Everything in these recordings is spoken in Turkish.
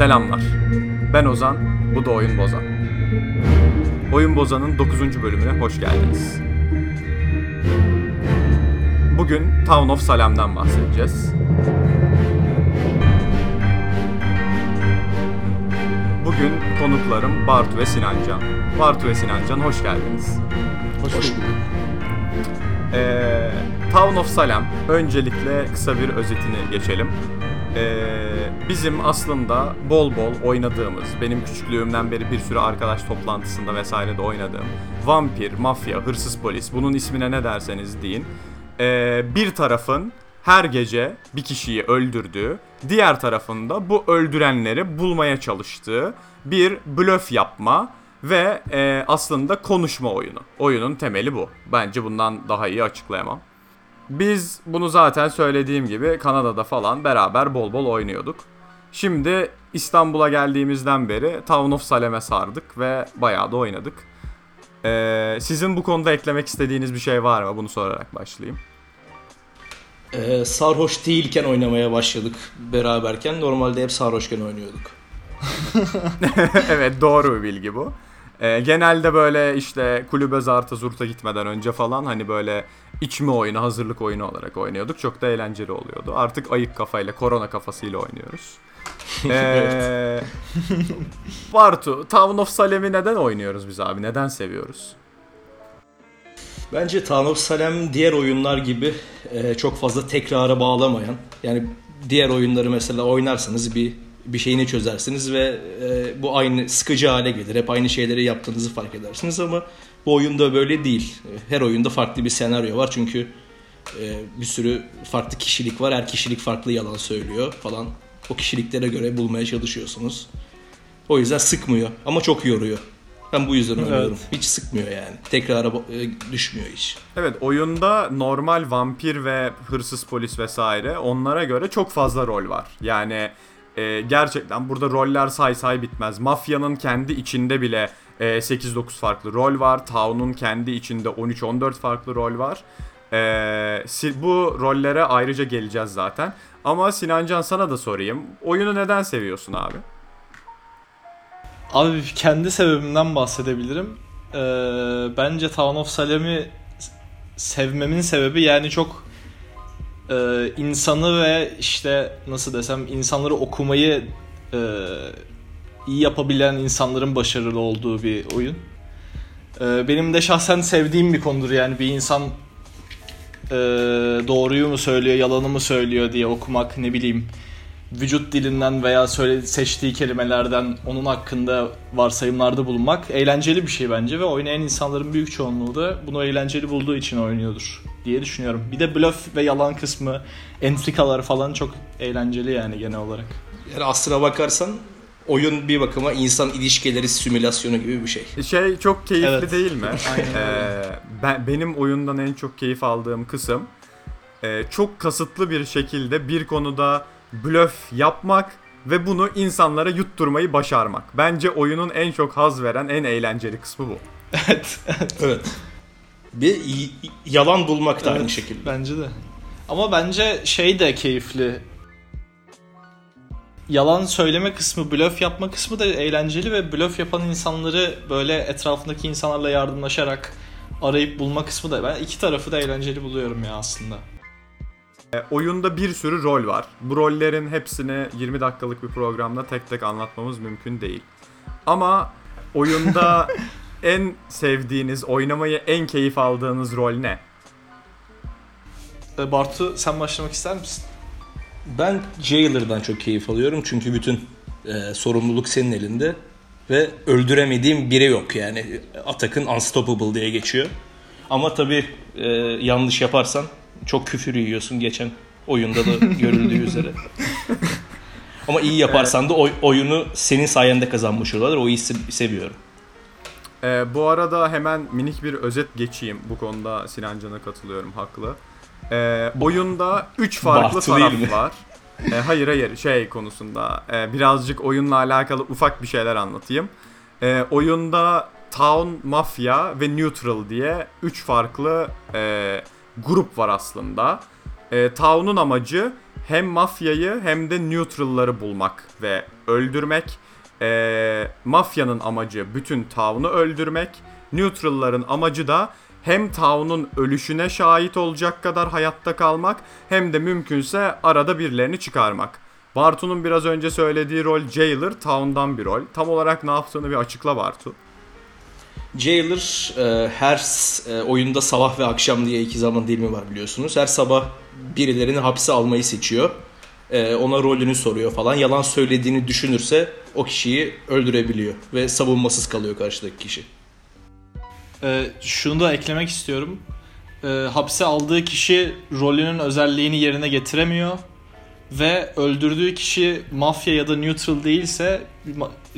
Selamlar. Ben Ozan, bu da Oyun Bozan. Oyun Bozan'ın 9. bölümüne hoş geldiniz. Bugün Town of Salem'den bahsedeceğiz. Bugün konuklarım Bartu ve Sinancan. Bartu ve Sinancan hoş geldiniz. Hoş bulduk. Ee, Town of Salem öncelikle kısa bir özetini geçelim. Ee, bizim aslında bol bol oynadığımız, benim küçüklüğümden beri bir sürü arkadaş toplantısında vesaire de oynadığım vampir, mafya, hırsız polis bunun ismine ne derseniz deyin. Ee, bir tarafın her gece bir kişiyi öldürdüğü, diğer tarafında bu öldürenleri bulmaya çalıştığı bir blöf yapma ve e, aslında konuşma oyunu. Oyunun temeli bu. Bence bundan daha iyi açıklayamam. Biz bunu zaten söylediğim gibi Kanada'da falan beraber bol bol oynuyorduk. Şimdi İstanbul'a geldiğimizden beri Town of Salem'e sardık ve bayağı da oynadık. Ee, sizin bu konuda eklemek istediğiniz bir şey var mı? Bunu sorarak başlayayım. Ee, sarhoş değilken oynamaya başladık beraberken. Normalde hep sarhoşken oynuyorduk. evet doğru bir bilgi bu. Ee, genelde böyle işte kulübe zarta zurta gitmeden önce falan hani böyle içme oyunu, hazırlık oyunu olarak oynuyorduk. Çok da eğlenceli oluyordu. Artık ayık kafayla, korona kafasıyla oynuyoruz. Ee, Bartu, Town of Salem'i neden oynuyoruz biz abi? Neden seviyoruz? Bence Town of Salem diğer oyunlar gibi e, çok fazla tekrara bağlamayan. Yani diğer oyunları mesela oynarsanız bir bir şeyini çözersiniz ve e, bu aynı sıkıcı hale gelir. Hep aynı şeyleri yaptığınızı fark edersiniz ama bu oyunda böyle değil. Her oyunda farklı bir senaryo var çünkü e, bir sürü farklı kişilik var. Her kişilik farklı yalan söylüyor falan. O kişiliklere göre bulmaya çalışıyorsunuz. O yüzden sıkmıyor ama çok yoruyor. Ben bu yüzden oynuyorum. Hiç sıkmıyor yani. Tekrara e, düşmüyor hiç. Evet oyunda normal vampir ve hırsız polis vesaire onlara göre çok fazla rol var. Yani e, gerçekten burada roller say say bitmez. Mafyanın kendi içinde bile e, 8-9 farklı rol var. Town'un kendi içinde 13-14 farklı rol var. E, bu rollere ayrıca geleceğiz zaten. Ama Sinancan sana da sorayım. Oyunu neden seviyorsun abi? Abi kendi sebebimden bahsedebilirim. Ee, bence Town of Salem'i sevmemin sebebi yani çok e, insanı ve işte nasıl desem insanları okumayı e, iyi yapabilen insanların başarılı olduğu bir oyun. E, benim de şahsen sevdiğim bir konudur yani bir insan e, doğruyu mu söylüyor yalanı mı söylüyor diye okumak ne bileyim vücut dilinden veya söyle seçtiği kelimelerden onun hakkında varsayımlarda bulunmak eğlenceli bir şey bence ve oynayan insanların büyük çoğunluğu da bunu eğlenceli bulduğu için oynuyordur diye düşünüyorum. Bir de blöf ve yalan kısmı, entrikalar falan çok eğlenceli yani genel olarak. Yani aslına bakarsan oyun bir bakıma insan ilişkileri simülasyonu gibi bir şey. Şey çok keyifli Evet. değil mi? Aynen. Ee, ben benim oyundan en çok keyif aldığım kısım e, çok kasıtlı bir şekilde bir konuda blöf yapmak ve bunu insanlara yutturmayı başarmak. Bence oyunun en çok haz veren, en eğlenceli kısmı bu. evet. Evet. Bir y- yalan bulmak da aynı Evet, şekilde. Bence de. Ama bence şey de keyifli. Yalan söyleme kısmı, blöf yapma kısmı da eğlenceli ve blöf yapan insanları böyle etrafındaki insanlarla yardımlaşarak arayıp bulma kısmı da ben iki tarafı da eğlenceli buluyorum ya aslında. E, oyunda bir sürü rol var. Bu rollerin hepsini 20 dakikalık bir programda tek tek anlatmamız mümkün değil. Ama oyunda en sevdiğiniz, oynamayı en keyif aldığınız rol ne? Ee, Bartu sen başlamak ister misin? Ben Jailer'dan çok keyif alıyorum çünkü bütün e, sorumluluk senin elinde ve öldüremediğim biri yok yani Atak'ın Unstoppable diye geçiyor. Ama tabii e, yanlış yaparsan çok küfür yiyorsun geçen oyunda da görüldüğü üzere. Ama iyi yaparsan da oy- oyunu senin sayende kazanmış oluyorlar. O hissi seviyorum. Ee, bu arada hemen minik bir özet geçeyim. Bu konuda Sinancan'a katılıyorum haklı. Ee, oyunda 3 farklı taraf var. Ee, hayır hayır şey konusunda Ee, birazcık oyunla alakalı ufak bir şeyler anlatayım. Ee, oyunda Town, Mafya ve Neutral diye 3 farklı e, grup var aslında. E, Town'un amacı hem mafyayı hem de neutral'ları bulmak ve öldürmek. Ee, mafyanın amacı bütün town'u öldürmek. Neutral'ların amacı da hem town'un ölüşüne şahit olacak kadar hayatta kalmak hem de mümkünse arada birilerini çıkarmak. Bartu'nun biraz önce söylediği rol Jailer, Town'dan bir rol. Tam olarak ne yaptığını bir açıkla Bartu. Jailer e, her e, oyunda sabah ve akşam diye iki zaman dilimi var biliyorsunuz. Her sabah birilerini hapse almayı seçiyor. E, ona rolünü soruyor falan. Yalan söylediğini düşünürse o kişiyi öldürebiliyor. Ve savunmasız kalıyor karşıdaki kişi. Ee, şunu da eklemek istiyorum. Ee, hapse aldığı kişi rolünün özelliğini yerine getiremiyor ve öldürdüğü kişi mafya ya da neutral değilse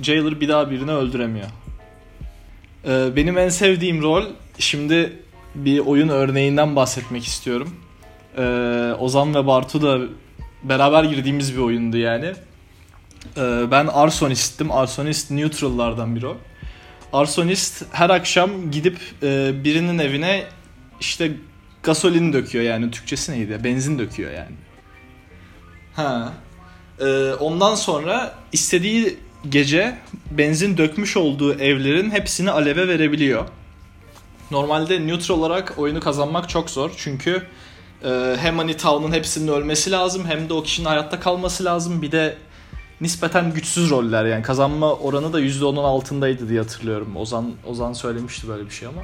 jailer bir daha birini öldüremiyor. Ee, benim en sevdiğim rol şimdi bir oyun örneğinden bahsetmek istiyorum. Ee, Ozan ve Bartu da beraber girdiğimiz bir oyundu yani. Ee, ben Arsonist'tim. Arsonist neutral'lardan biri o. Arsonist her akşam gidip e, birinin evine işte gasolin döküyor yani Türkçesi neydi? Benzin döküyor yani. Ha. E, ondan sonra istediği gece benzin dökmüş olduğu evlerin hepsini aleve verebiliyor. Normalde neutral olarak oyunu kazanmak çok zor çünkü e, hem hani town'un hepsinin ölmesi lazım hem de o kişinin hayatta kalması lazım. Bir de nispeten güçsüz roller yani kazanma oranı da %10'un altındaydı diye hatırlıyorum. Ozan Ozan söylemişti böyle bir şey ama.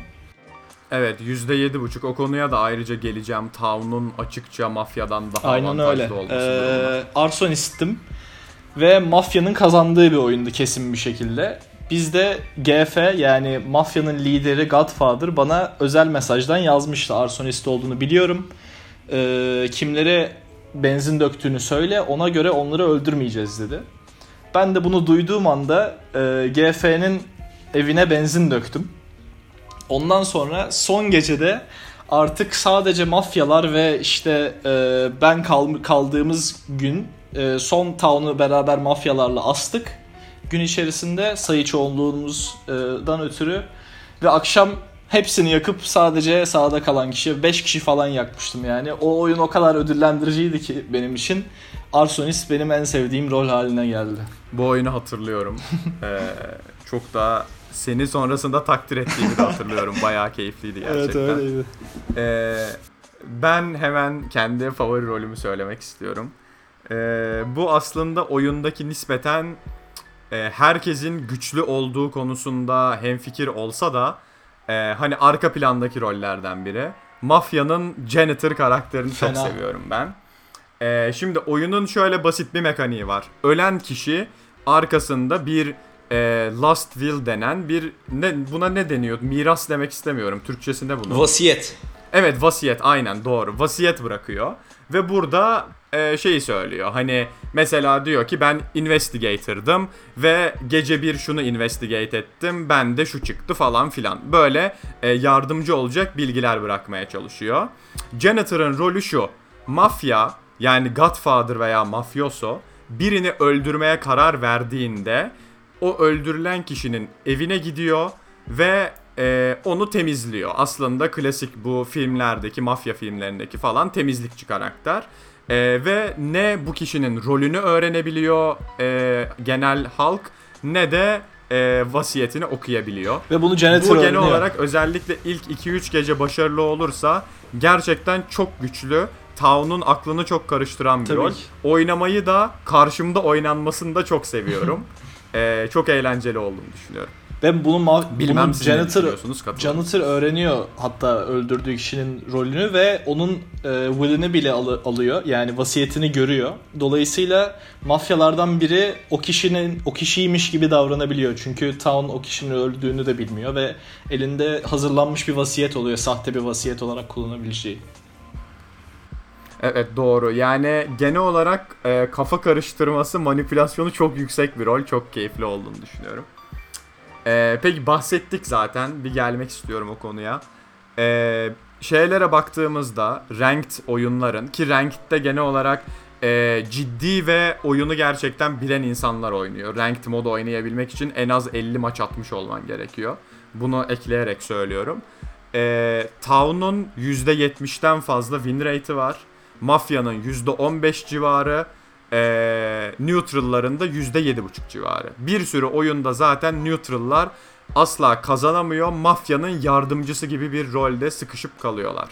Evet %7.5 o konuya da ayrıca geleceğim. Town'un açıkça mafyadan daha Aynen avantajlı öyle. olması. Ee, Arsonistim ve mafyanın kazandığı bir oyundu kesin bir şekilde. Bizde GF yani mafyanın lideri Godfather bana özel mesajdan yazmıştı. Arsonist olduğunu biliyorum. Ee, kimlere benzin döktüğünü söyle ona göre onları öldürmeyeceğiz dedi. Ben de bunu duyduğum anda e, GF'nin evine benzin döktüm. Ondan sonra son gecede artık sadece mafyalar ve işte e, ben kal- kaldığımız gün e, son town'u beraber mafyalarla astık. Gün içerisinde sayı çoğunluğumuzdan ötürü ve akşam hepsini yakıp sadece sağda kalan kişi 5 kişi falan yakmıştım yani. O oyun o kadar ödüllendiriciydi ki benim için. Arsonist benim en sevdiğim rol haline geldi. Bu oyunu hatırlıyorum. Ee, çok da seni sonrasında takdir ettiğimi de hatırlıyorum. Bayağı keyifliydi gerçekten. Ee, ben hemen kendi favori rolümü söylemek istiyorum. Ee, bu aslında oyundaki nispeten e, herkesin güçlü olduğu konusunda hemfikir olsa da e, hani arka plandaki rollerden biri. Mafyanın janitor karakterini çok Fena. seviyorum ben. Ee, şimdi oyunun şöyle basit bir mekaniği var. Ölen kişi arkasında bir e, last will denen bir ne buna ne deniyor? Miras demek istemiyorum. Türkçesinde bunu. Vasiyet. Evet vasiyet aynen doğru. Vasiyet bırakıyor. Ve burada e, şeyi söylüyor. Hani mesela diyor ki ben investigator'dım ve gece bir şunu investigate ettim. Ben de şu çıktı falan filan. Böyle e, yardımcı olacak bilgiler bırakmaya çalışıyor. Janitor'ın rolü şu. Mafya yani Godfather veya mafyoso birini öldürmeye karar verdiğinde o öldürülen kişinin evine gidiyor ve e, onu temizliyor. Aslında klasik bu filmlerdeki, mafya filmlerindeki falan temizlikçi karakter. E, ve ne bu kişinin rolünü öğrenebiliyor e, genel halk ne de e, vasiyetini okuyabiliyor. Ve bunu Janitor Bu genel öğreniyor. olarak özellikle ilk 2-3 gece başarılı olursa gerçekten çok güçlü. Town'un aklını çok karıştıran bir Tabii rol. ki. Oynamayı da karşımda oynanmasını da çok seviyorum. Ee, çok eğlenceli olduğunu düşünüyorum. Ve bunu, ma- Bilmem bunu siz ne Janitor, düşünüyorsunuz. Janitor öğreniyor hatta öldürdüğü kişinin rolünü ve onun e, willini bile alı- alıyor. Yani vasiyetini görüyor. Dolayısıyla mafyalardan biri o kişinin o kişiymiş gibi davranabiliyor. Çünkü Town o kişinin öldüğünü de bilmiyor ve elinde hazırlanmış bir vasiyet oluyor. Sahte bir vasiyet olarak kullanabileceği. Evet doğru. Yani genel olarak e, kafa karıştırması, manipülasyonu çok yüksek bir rol. Çok keyifli olduğunu düşünüyorum. E, peki bahsettik zaten. Bir gelmek istiyorum o konuya. E, şeylere baktığımızda ranked oyunların ki ranked'de genel olarak e, ciddi ve oyunu gerçekten bilen insanlar oynuyor. Ranked modu oynayabilmek için en az 50 maç atmış olman gerekiyor. Bunu ekleyerek söylüyorum. E, Town'un %70'den fazla win rate'i var. Mafya'nın %15 civarı. Ee, neutral'ların da %7,5 civarı. Bir sürü oyunda zaten neutral'lar asla kazanamıyor. Mafyanın yardımcısı gibi bir rolde sıkışıp kalıyorlar.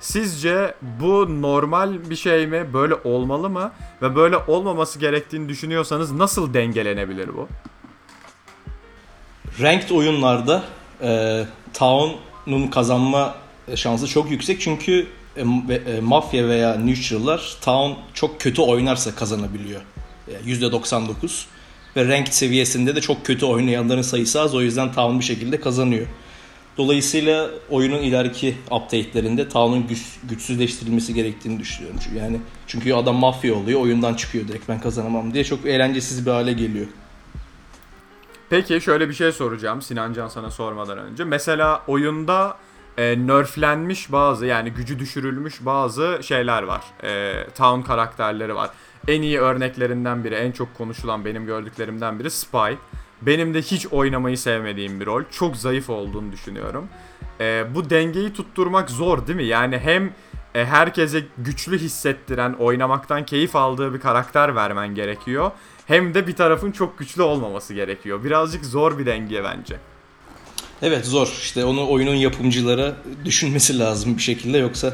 Sizce bu normal bir şey mi? Böyle olmalı mı? Ve böyle olmaması gerektiğini düşünüyorsanız nasıl dengelenebilir bu? Ranked oyunlarda e, Town'un kazanma şansı çok yüksek çünkü e, e, Mafya veya Neutral'lar Town çok kötü oynarsa kazanabiliyor. E, %99 ve Ranked seviyesinde de çok kötü oynayanların sayısı az o yüzden Town bir şekilde kazanıyor. Dolayısıyla oyunun ileriki update'lerinde Town'un güç, güçsüzleştirilmesi gerektiğini düşünüyorum. Çünkü yani çünkü adam mafya oluyor, oyundan çıkıyor direkt ben kazanamam diye çok eğlencesiz bir hale geliyor. Peki şöyle bir şey soracağım Sinancan sana sormadan önce. Mesela oyunda e, nerflenmiş bazı yani gücü düşürülmüş bazı şeyler var. E, town karakterleri var. En iyi örneklerinden biri, en çok konuşulan benim gördüklerimden biri Spy. Benim de hiç oynamayı sevmediğim bir rol. Çok zayıf olduğunu düşünüyorum. E, bu dengeyi tutturmak zor değil mi? Yani hem e, herkese güçlü hissettiren, oynamaktan keyif aldığı bir karakter vermen gerekiyor. Hem de bir tarafın çok güçlü olmaması gerekiyor. Birazcık zor bir denge bence. Evet zor. İşte onu oyunun yapımcılara düşünmesi lazım bir şekilde yoksa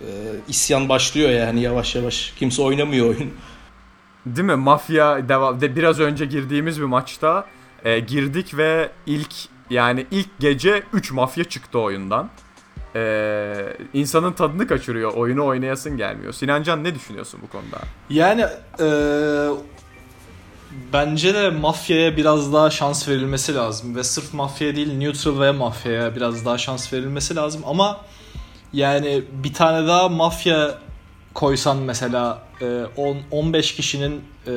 e, isyan başlıyor yani yavaş yavaş. Kimse oynamıyor oyun. Değil mi? Mafya devam de biraz önce girdiğimiz bir maçta e, girdik ve ilk yani ilk gece 3 mafya çıktı oyundan. E, insanın tadını kaçırıyor. Oyunu oynayasın gelmiyor. Sinancan ne düşünüyorsun bu konuda? Yani eee, bence de mafyaya biraz daha şans verilmesi lazım ve sırf mafya değil neutral ve mafyaya biraz daha şans verilmesi lazım ama yani bir tane daha mafya koysan mesela eee, 10 15 kişinin eee,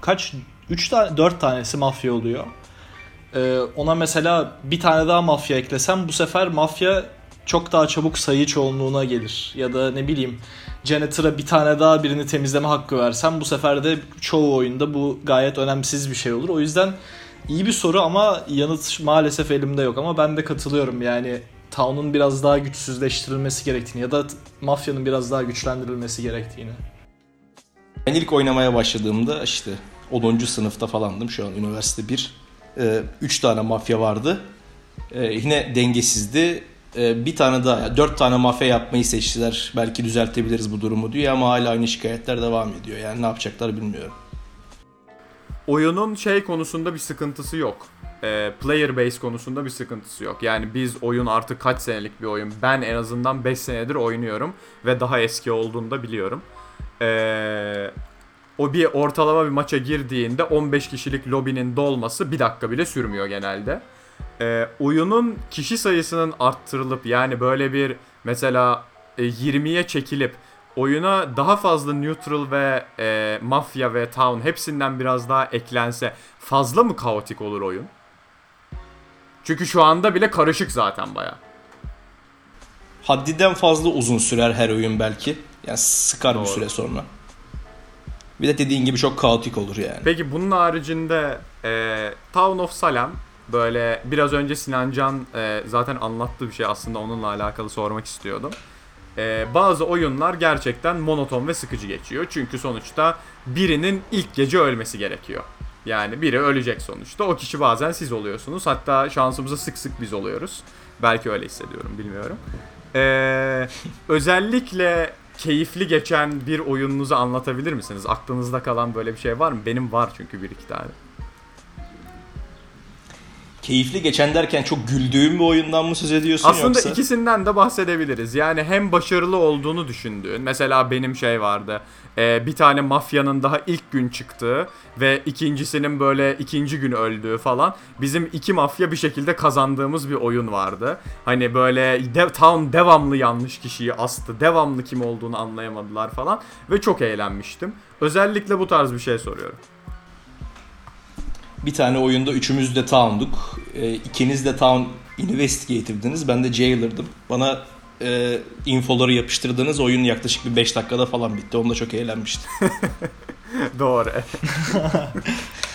kaç 3 tane 4 tanesi mafya oluyor. Eee, ona mesela bir tane daha mafya eklesem bu sefer mafya çok daha çabuk sayı çoğunluğuna gelir. Ya da ne bileyim Janitor'a bir tane daha birini temizleme hakkı versem bu sefer de çoğu oyunda bu gayet önemsiz bir şey olur. O yüzden iyi bir soru ama yanıt maalesef elimde yok ama ben de katılıyorum yani Town'un biraz daha güçsüzleştirilmesi gerektiğini ya da mafyanın biraz daha güçlendirilmesi gerektiğini. Ben ilk oynamaya başladığımda işte 10. sınıfta falandım şu an üniversite 1. 3 tane mafya vardı. E, yine dengesizdi. E, bir tane daha, 4 tane mafya yapmayı seçtiler. Belki düzeltebiliriz bu durumu diyor ama hala aynı şikayetler devam ediyor. Yani ne yapacaklar bilmiyorum. Oyunun şey konusunda bir sıkıntısı yok. E, player base konusunda bir sıkıntısı yok. Yani biz oyun artık kaç senelik bir oyun. Ben en azından 5 senedir oynuyorum ve daha eski olduğunu da biliyorum. E, o bir ortalama bir maça girdiğinde 15 kişilik lobinin dolması bir dakika bile sürmüyor genelde. E, oyunun kişi sayısının arttırılıp yani böyle bir mesela e, 20'ye çekilip oyuna daha fazla neutral ve e, mafya ve town hepsinden biraz daha eklense fazla mı kaotik olur oyun? Çünkü şu anda bile karışık zaten baya. Haddinden fazla uzun sürer her oyun belki. Yani sıkar Doğru. bir süre sonra. Bir de dediğin gibi çok kaotik olur yani. Peki bunun haricinde e, Town of Salem böyle biraz önce Sinancan e, zaten anlattığı bir şey aslında onunla alakalı sormak istiyordum. E, bazı oyunlar gerçekten monoton ve sıkıcı geçiyor. Çünkü sonuçta birinin ilk gece ölmesi gerekiyor. Yani biri ölecek sonuçta. O kişi bazen siz oluyorsunuz. Hatta şansımıza sık sık biz oluyoruz. Belki öyle hissediyorum bilmiyorum. Ee, özellikle keyifli geçen bir oyununuzu anlatabilir misiniz? Aklınızda kalan böyle bir şey var mı? Benim var çünkü bir iki tane. Keyifli geçen derken çok güldüğüm bir oyundan mı söz ediyorsun Aslında yoksa? ikisinden de bahsedebiliriz. Yani hem başarılı olduğunu düşündüğün, mesela benim şey vardı. e, bir tane mafyanın daha ilk gün çıktığı ve ikincisinin böyle ikinci gün öldüğü falan. Bizim iki mafya bir şekilde kazandığımız bir oyun vardı. Hani böyle de, tam devamlı yanlış kişiyi astı. Devamlı kim olduğunu anlayamadılar falan. Ve çok eğlenmiştim. Özellikle bu tarz bir şey soruyorum. Bir tane oyunda üçümüz de Town'duk. E, ikiniz de Town Investigative'diniz. Ben de Jailer'dım. Bana e, infoları yapıştırdığınız oyun yaklaşık bir 5 dakikada falan bitti. Onda çok eğlenmiştim. Doğru.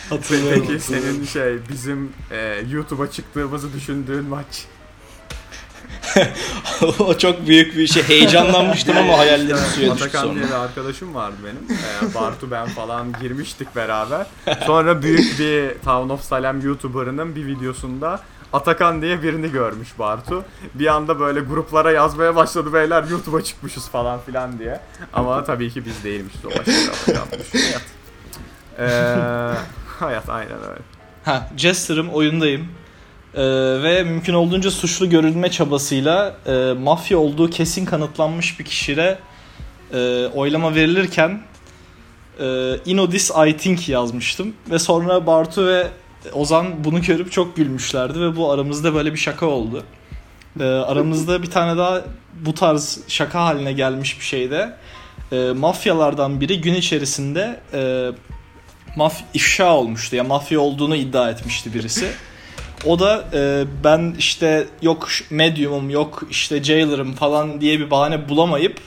Hatırlıyorum. Peki senin şey bizim e, YouTube'a çıktığımızı düşündüğün maç. o çok büyük bir şey. Heyecanlanmıştım ama hayallerim suya düştü Atakan sonra. diye bir arkadaşım vardı benim. Ee, Bartu ben falan girmiştik beraber. Sonra büyük bir Town of Salem YouTuber'ının bir videosunda Atakan diye birini görmüş Bartu. Bir anda böyle gruplara yazmaya başladı beyler YouTube'a çıkmışız falan filan diye. Ama tabii ki biz değilmişiz o Atakan'mış. Hayat. Ee, hayat aynen öyle. Ha, Jester'ım oyundayım. Ee, ve mümkün olduğunca suçlu görülme çabasıyla e, mafya olduğu kesin kanıtlanmış bir kişiye e, oylama verilirken e, Inodis I think yazmıştım. Ve sonra Bartu ve Ozan bunu görüp çok gülmüşlerdi ve bu aramızda böyle bir şaka oldu. E, aramızda bir tane daha bu tarz şaka haline gelmiş bir şeyde e, mafyalardan biri gün içerisinde e, maf ifşa olmuştu. Ya mafya olduğunu iddia etmişti birisi. O da e, ben işte yok medium'um yok işte jailer'ım falan diye bir bahane bulamayıp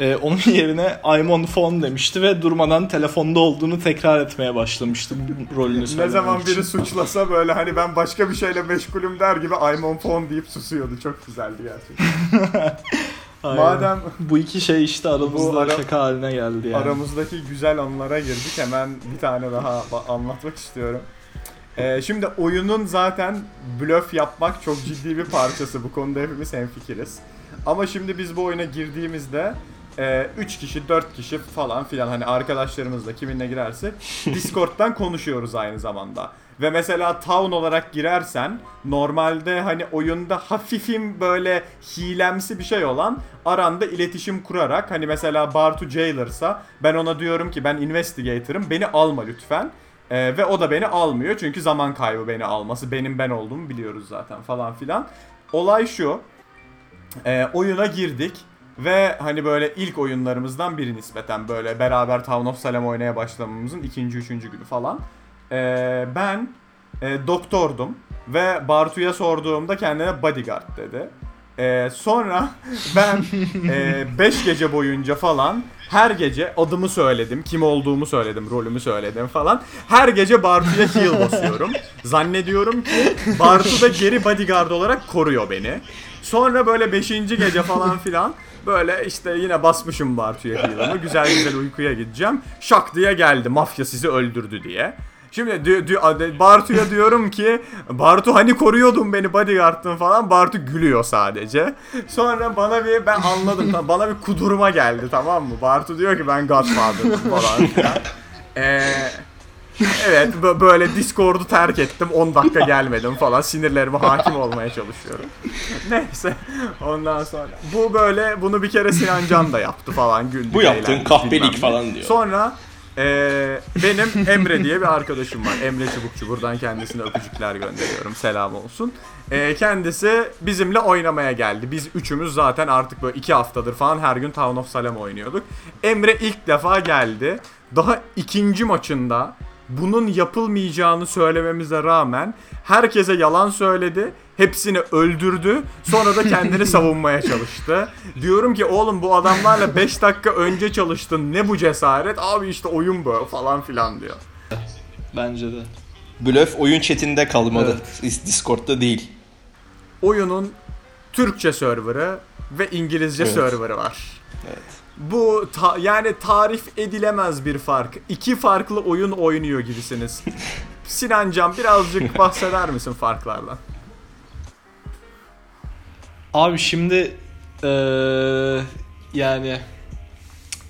e, onun yerine I'm on phone demişti ve durmadan telefonda olduğunu tekrar etmeye başlamıştı bu rolünü Ne zaman için. biri suçlasa böyle hani ben başka bir şeyle meşgulüm der gibi I'm on phone deyip susuyordu. Çok güzeldi gerçekten. Madem bu iki şey işte aramızda ara- şaka haline geldi yani. Aramızdaki güzel anlara girdik. Hemen bir tane daha anlatmak istiyorum. Ee, şimdi oyunun zaten blöf yapmak çok ciddi bir parçası. Bu konuda hepimiz hemfikiriz. Ama şimdi biz bu oyuna girdiğimizde 3 kişi, 4 kişi falan filan hani arkadaşlarımızla kiminle girersek Discord'dan konuşuyoruz aynı zamanda. Ve mesela town olarak girersen normalde hani oyunda hafifim böyle hilemsi bir şey olan aranda iletişim kurarak hani mesela Bartu Jailer'sa ben ona diyorum ki ben investigator'ım beni alma lütfen. Ee, ve o da beni almıyor çünkü zaman kaybı beni alması. Benim ben olduğumu biliyoruz zaten falan filan. Olay şu. Ee, oyuna girdik ve hani böyle ilk oyunlarımızdan biri nispeten böyle beraber Town of Salem oynaya başlamamızın ikinci, üçüncü günü falan. Ee, ben e, doktordum ve Bartu'ya sorduğumda kendine bodyguard dedi. Ee, sonra ben 5 gece boyunca falan her gece adımı söyledim, kim olduğumu söyledim, rolümü söyledim falan. Her gece Bartu'ya heal basıyorum. Zannediyorum ki Bartu da geri bodyguard olarak koruyor beni. Sonra böyle 5. gece falan filan böyle işte yine basmışım Bartu'ya heal'ımı. Güzel güzel uykuya gideceğim. Şak diye geldi mafya sizi öldürdü diye. Şimdi dü- ade- Bartu'ya diyorum ki Bartu hani koruyordun beni bodyguard'tın falan Bartu gülüyor sadece. Sonra bana bir ben anladım tamam, bana bir kudurma geldi tamam mı? Bartu diyor ki ben Godfather'ım falan filan. Ee, evet bö- böyle Discord'u terk ettim 10 dakika gelmedim falan sinirlerime hakim olmaya çalışıyorum. Neyse ondan sonra bu böyle bunu bir kere Sinan Can da yaptı falan güldük Bu yaptığın eğlendik, kahpelik falan diyor. Sonra ee, benim Emre diye bir arkadaşım var. Emre Çubukçu. Buradan kendisine öpücükler gönderiyorum. Selam olsun. Ee, kendisi bizimle oynamaya geldi. Biz üçümüz zaten artık böyle iki haftadır falan her gün Town of Salem oynuyorduk. Emre ilk defa geldi. Daha ikinci maçında bunun yapılmayacağını söylememize rağmen herkese yalan söyledi. Hepsini öldürdü. Sonra da kendini savunmaya çalıştı. Diyorum ki oğlum bu adamlarla 5 dakika önce çalıştın. Ne bu cesaret? Abi işte oyun bu falan filan diyor. Bence de. Blöf oyun chatinde kalmadı. Discord'da değil. Oyunun Türkçe serverı ve İngilizce Evet. serverı var. Evet. Bu ta- yani tarif edilemez bir fark. İki farklı oyun oynuyor gibisiniz. Sinancan birazcık bahseder misin farklardan? Abi şimdi eee, yani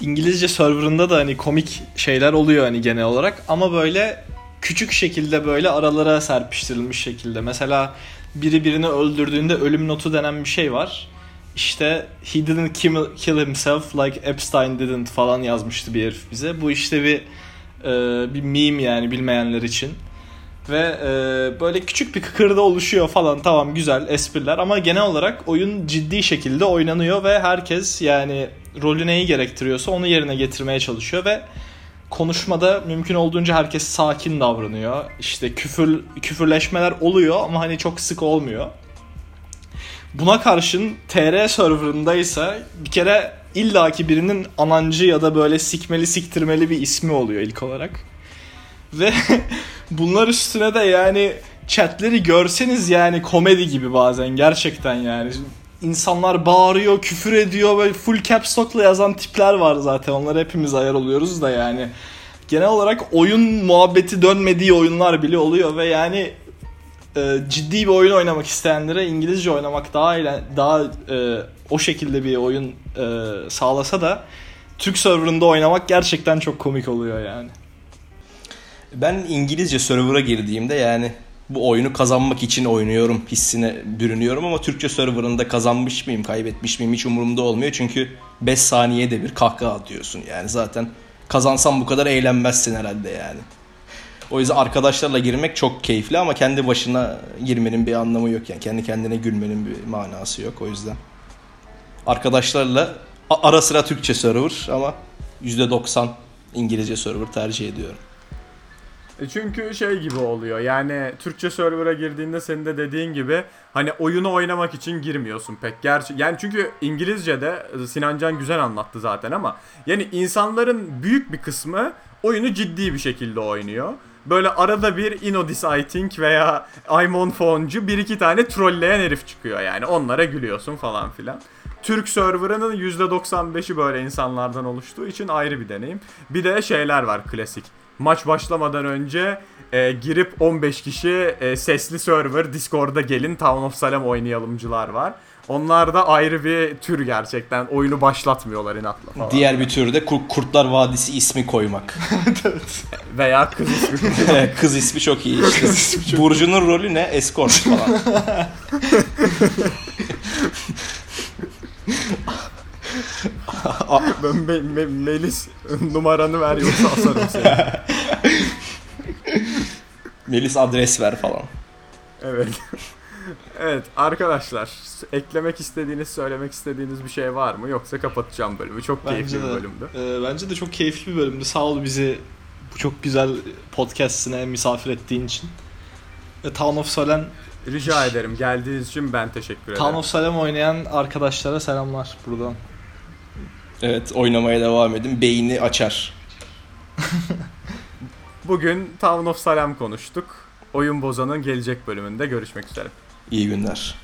İngilizce serverında da hani komik şeyler oluyor hani genel olarak ama böyle küçük şekilde böyle aralara serpiştirilmiş şekilde. Mesela biri birini öldürdüğünde ölüm notu denen bir şey var. İşte he didn't kill, himself like Epstein didn't falan yazmıştı bir herif bize. Bu işte bir eee, bir meme yani bilmeyenler için. Ve e, böyle küçük bir kıkırda oluşuyor falan tamam güzel espriler ama genel olarak oyun ciddi şekilde oynanıyor ve herkes yani rolü neyi gerektiriyorsa onu yerine getirmeye çalışıyor ve konuşmada mümkün olduğunca herkes sakin davranıyor. İşte küfür küfürleşmeler oluyor ama hani çok sık olmuyor. Buna karşın TR serverındaysa bir kere illaki birinin anancı ya da böyle sikmeli siktirmeli bir ismi oluyor ilk olarak. Ve bunlar üstüne de yani chatleri görseniz yani komedi gibi bazen gerçekten yani. insanlar bağırıyor, küfür ediyor ve full caps lock'la yazan tipler var zaten. Onlara hepimiz ayar oluyoruz da yani. Genel olarak oyun muhabbeti dönmediği oyunlar bile oluyor ve yani e, ciddi bir oyun oynamak isteyenlere İngilizce oynamak daha eğlen- daha e, o şekilde bir oyun e, sağlasa da Türk serverında oynamak gerçekten çok komik oluyor yani. Ben İngilizce server'a girdiğimde yani bu oyunu kazanmak için oynuyorum hissine bürünüyorum ama Türkçe server'ında kazanmış mıyım, kaybetmiş miyim hiç umurumda olmuyor. Çünkü 5 saniyede bir kahkaha atıyorsun yani zaten kazansam bu kadar eğlenmezsin herhalde yani. O yüzden arkadaşlarla girmek çok keyifli ama kendi başına girmenin bir anlamı yok yani. Kendi kendine gülmenin bir manası yok o yüzden. Arkadaşlarla ara sıra Türkçe server ama %90 İngilizce server tercih ediyorum. E Çünkü şey gibi oluyor yani Türkçe server'a girdiğinde senin de dediğin gibi hani oyunu oynamak için girmiyorsun pek. Gerçi yani çünkü İngilizce'de e, Sinan Can güzel anlattı zaten ama yani insanların büyük bir kısmı oyunu ciddi bir şekilde oynuyor. Böyle arada bir Inodis I think veya I'm on phone'cu bir iki tane trolleyen herif çıkıyor yani onlara gülüyorsun falan filan. Türk serverının %95'i böyle insanlardan oluştuğu için ayrı bir deneyim. Bir de şeyler var klasik. Maç başlamadan önce e, girip 15 kişi e, sesli server Discord'a gelin Town of Salem oynayalımcılar var. Onlar da ayrı bir tür gerçekten. Oyunu başlatmıyorlar inatla falan. Diğer bir tür de Kur- Kurtlar Vadisi ismi koymak. Veya kız ismi. Kız ismi çok iyi işte. Burcu'nun rolü ne? Escort falan. ben Me- Me- Melis numaranı ver yoksa asarım seni. Melis adres ver falan. Evet. Evet arkadaşlar eklemek istediğiniz söylemek istediğiniz bir şey var mı yoksa kapatacağım bölümü çok keyifli Bence bir de, bölümdü. e, bence de çok keyifli bir bölümdü. Sağ ol bizi bu çok güzel podcast'ine misafir ettiğin için. E, Town of Salem, Rica ederim geldiğiniz için ben teşekkür ederim. Town of Salem oynayan arkadaşlara selamlar buradan. Evet oynamaya devam edin. Beyni açar. Bugün Town of Salem konuştuk. Oyun Bozan'ın gelecek bölümünde görüşmek üzere. İyi günler.